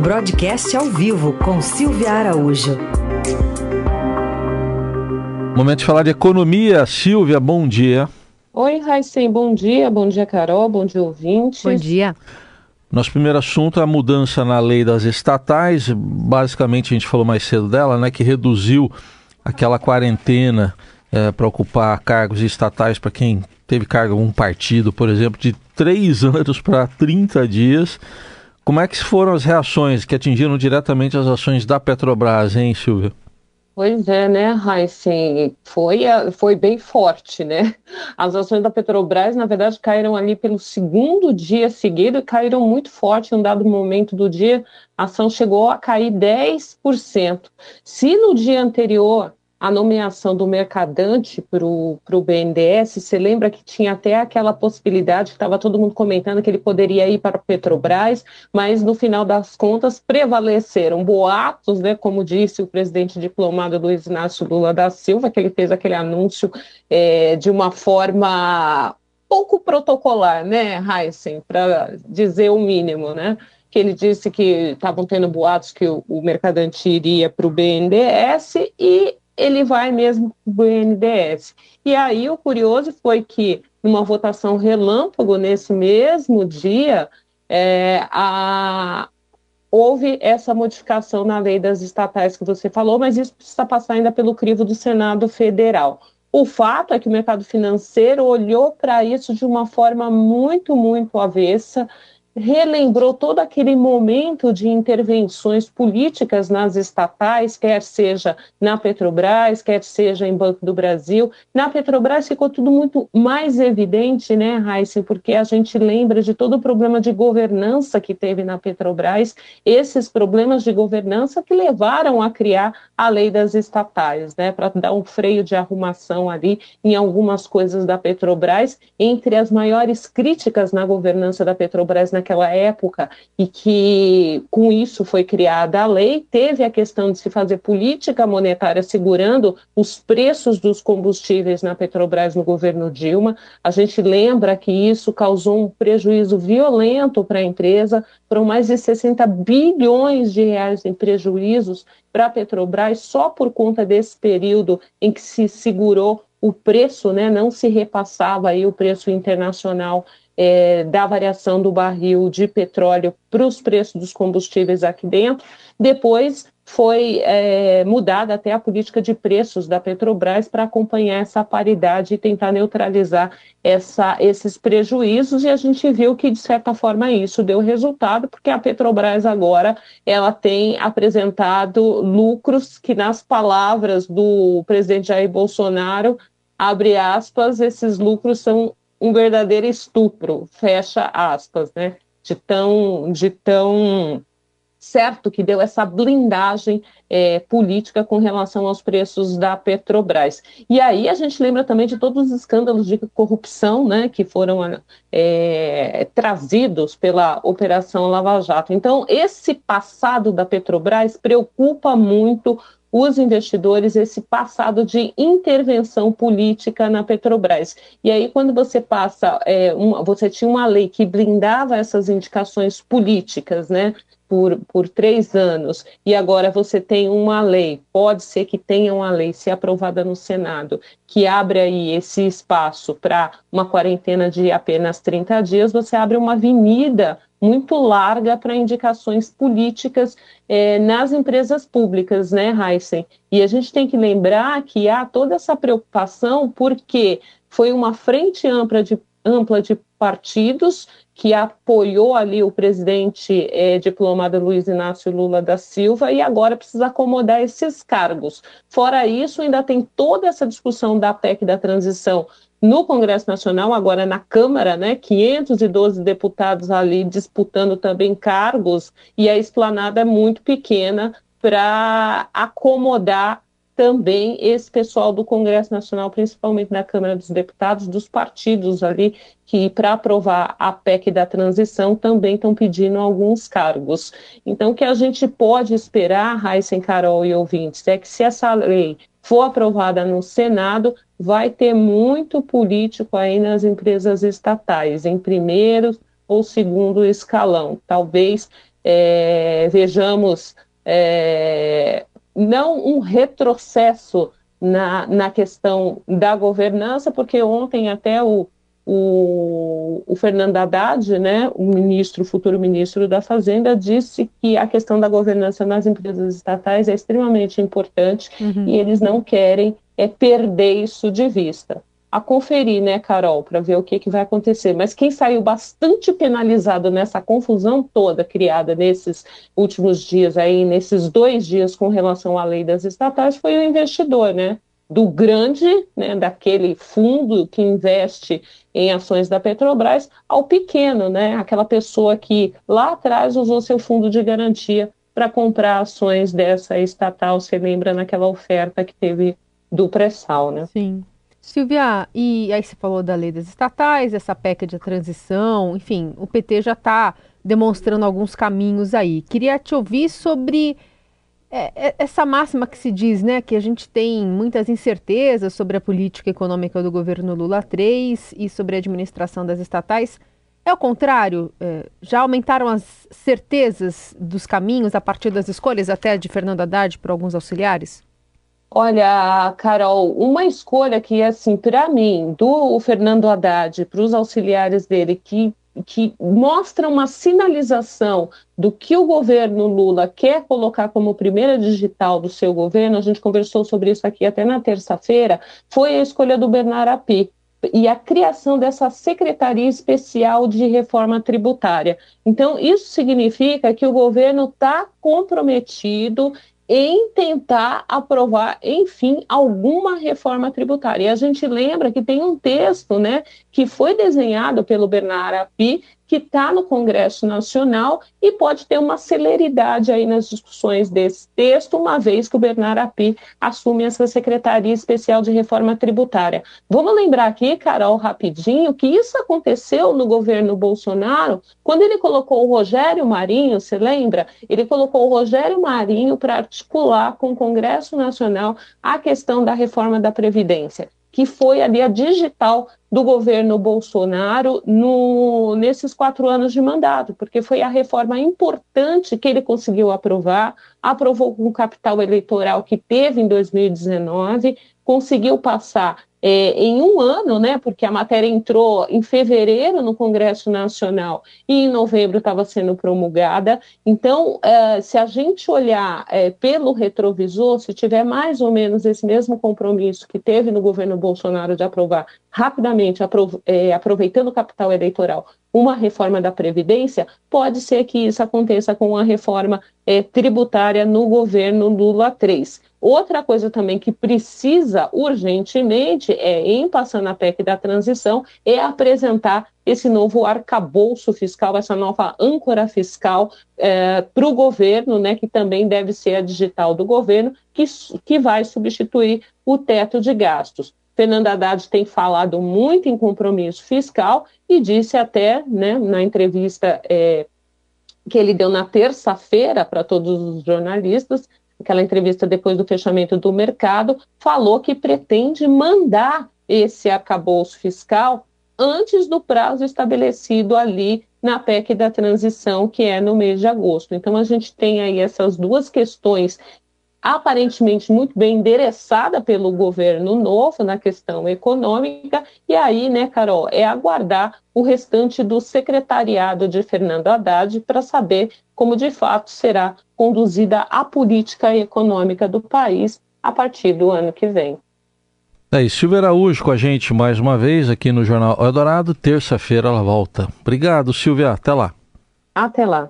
Broadcast ao vivo com Silvia Araújo. Momento de falar de economia. Silvia, bom dia. Oi, Raíssen, bom dia. Bom dia, Carol. Bom dia, ouvintes. Bom dia. Nosso primeiro assunto é a mudança na lei das estatais. Basicamente, a gente falou mais cedo dela, né, que reduziu aquela quarentena é, para ocupar cargos estatais para quem teve cargo em um partido, por exemplo, de três anos para 30 dias. Como é que foram as reações que atingiram diretamente as ações da Petrobras, hein, Silvia? Pois é, né, Heisen? Foi, foi bem forte, né? As ações da Petrobras, na verdade, caíram ali pelo segundo dia seguido e caíram muito forte em um dado momento do dia. A ação chegou a cair 10%. Se no dia anterior a nomeação do Mercadante para o BNDES, você lembra que tinha até aquela possibilidade que estava todo mundo comentando que ele poderia ir para a Petrobras, mas no final das contas prevaleceram boatos, né, como disse o presidente diplomado Luiz Inácio Lula da Silva, que ele fez aquele anúncio é, de uma forma pouco protocolar, né, Heisen, para dizer o mínimo, né? que ele disse que estavam tendo boatos que o, o mercadante iria para o BNDES e ele vai mesmo para o BNDES. E aí o curioso foi que, numa votação relâmpago nesse mesmo dia, é, a, houve essa modificação na lei das estatais que você falou, mas isso precisa passar ainda pelo crivo do Senado Federal. O fato é que o mercado financeiro olhou para isso de uma forma muito, muito avessa relembrou todo aquele momento de intervenções políticas nas estatais, quer seja na Petrobras, quer seja em Banco do Brasil. Na Petrobras ficou tudo muito mais evidente, né, Raíssa, porque a gente lembra de todo o problema de governança que teve na Petrobras, esses problemas de governança que levaram a criar a lei das estatais, né, para dar um freio de arrumação ali em algumas coisas da Petrobras. Entre as maiores críticas na governança da Petrobras naquela época e que com isso foi criada a lei, teve a questão de se fazer política monetária segurando os preços dos combustíveis na Petrobras no governo Dilma. A gente lembra que isso causou um prejuízo violento para a empresa, foram mais de 60 bilhões de reais em prejuízos para a Petrobras só por conta desse período em que se segurou o preço, né, não se repassava aí o preço internacional é, da variação do barril de petróleo para os preços dos combustíveis aqui dentro. Depois foi é, mudada até a política de preços da Petrobras para acompanhar essa paridade e tentar neutralizar essa, esses prejuízos. E a gente viu que, de certa forma, isso deu resultado, porque a Petrobras agora ela tem apresentado lucros que, nas palavras do presidente Jair Bolsonaro, abre aspas, esses lucros são um verdadeiro estupro, fecha aspas, né? De tão, de tão certo que deu essa blindagem é, política com relação aos preços da Petrobras. E aí a gente lembra também de todos os escândalos de corrupção né, que foram é, trazidos pela Operação Lava Jato. Então, esse passado da Petrobras preocupa muito os investidores esse passado de intervenção política na Petrobras. E aí, quando você passa, é, uma, você tinha uma lei que blindava essas indicações políticas, né? Por, por três anos, e agora você tem uma lei, pode ser que tenha uma lei, se aprovada no Senado, que abre aí esse espaço para uma quarentena de apenas 30 dias, você abre uma avenida muito larga para indicações políticas é, nas empresas públicas, né, Heisen? E a gente tem que lembrar que há toda essa preocupação porque foi uma frente ampla de, ampla de partidos que apoiou ali o presidente é, diplomado Luiz Inácio Lula da Silva e agora precisa acomodar esses cargos. Fora isso, ainda tem toda essa discussão da PEC da transição no Congresso Nacional, agora na Câmara, né, 512 deputados ali disputando também cargos, e a esplanada é muito pequena para acomodar também esse pessoal do Congresso Nacional, principalmente na Câmara dos Deputados, dos partidos ali, que para aprovar a PEC da transição também estão pedindo alguns cargos. Então, o que a gente pode esperar, Raíssa, Carol e ouvintes, é que se essa lei for aprovada no Senado, vai ter muito político aí nas empresas estatais, em primeiro ou segundo escalão. Talvez é, vejamos é, não um retrocesso na, na questão da governança, porque ontem até o, o, o, Fernando Haddad, né, o ministro, futuro ministro da Fazenda, disse que a questão da governança nas empresas estatais é extremamente importante uhum. e eles não querem é, perder isso de vista a conferir, né, Carol, para ver o que, que vai acontecer. Mas quem saiu bastante penalizado nessa confusão toda criada nesses últimos dias aí, nesses dois dias com relação à lei das estatais, foi o investidor, né? Do grande, né, daquele fundo que investe em ações da Petrobras, ao pequeno, né? Aquela pessoa que lá atrás usou seu fundo de garantia para comprar ações dessa estatal, você lembra naquela oferta que teve do pré-sal, né? Sim. Silvia, e aí você falou da lei das estatais, essa PEC de transição, enfim, o PT já está demonstrando alguns caminhos aí. Queria te ouvir sobre é, é, essa máxima que se diz, né, que a gente tem muitas incertezas sobre a política econômica do governo Lula III e sobre a administração das estatais. É o contrário? É, já aumentaram as certezas dos caminhos a partir das escolhas, até de Fernando Haddad por alguns auxiliares? Olha, Carol, uma escolha que, assim, para mim, do Fernando Haddad, para os auxiliares dele, que, que mostra uma sinalização do que o governo Lula quer colocar como primeira digital do seu governo, a gente conversou sobre isso aqui até na terça-feira, foi a escolha do Bernard Api e a criação dessa Secretaria Especial de Reforma Tributária. Então, isso significa que o governo está comprometido em tentar aprovar, enfim, alguma reforma tributária. E a gente lembra que tem um texto, né, que foi desenhado pelo Bernard Api, que está no Congresso Nacional e pode ter uma celeridade aí nas discussões desse texto, uma vez que o Bernard Api assume essa Secretaria Especial de Reforma Tributária. Vamos lembrar aqui, Carol, rapidinho, que isso aconteceu no governo Bolsonaro, quando ele colocou o Rogério Marinho, você lembra? Ele colocou o Rogério Marinho para articular com o Congresso Nacional a questão da reforma da Previdência que foi ali a digital do governo Bolsonaro no, nesses quatro anos de mandato, porque foi a reforma importante que ele conseguiu aprovar, aprovou com o capital eleitoral que teve em 2019, conseguiu passar é, em um ano, né, porque a matéria entrou em fevereiro no Congresso Nacional e em novembro estava sendo promulgada. Então, é, se a gente olhar é, pelo retrovisor, se tiver mais ou menos esse mesmo compromisso que teve no governo Bolsonaro de aprovar rapidamente, é, aproveitando o capital eleitoral, uma reforma da Previdência, pode ser que isso aconteça com uma reforma é, tributária no governo Lula III. Outra coisa também que precisa urgentemente é, em passando a PEC da transição, é apresentar esse novo arcabouço fiscal, essa nova âncora fiscal é, para o governo, né, que também deve ser a digital do governo, que, que vai substituir o teto de gastos. Fernando Haddad tem falado muito em compromisso fiscal e disse até né, na entrevista é, que ele deu na terça-feira para todos os jornalistas aquela entrevista depois do fechamento do mercado, falou que pretende mandar esse arcabouço fiscal antes do prazo estabelecido ali na PEC da transição, que é no mês de agosto. Então, a gente tem aí essas duas questões aparentemente muito bem endereçada pelo governo novo na questão econômica, e aí, né, Carol, é aguardar o restante do secretariado de Fernando Haddad para saber como de fato será conduzida a política econômica do país a partir do ano que vem. É isso, Silvia Araújo com a gente mais uma vez aqui no Jornal Eldorado. Terça-feira ela volta. Obrigado, Silvia. Até lá. Até lá.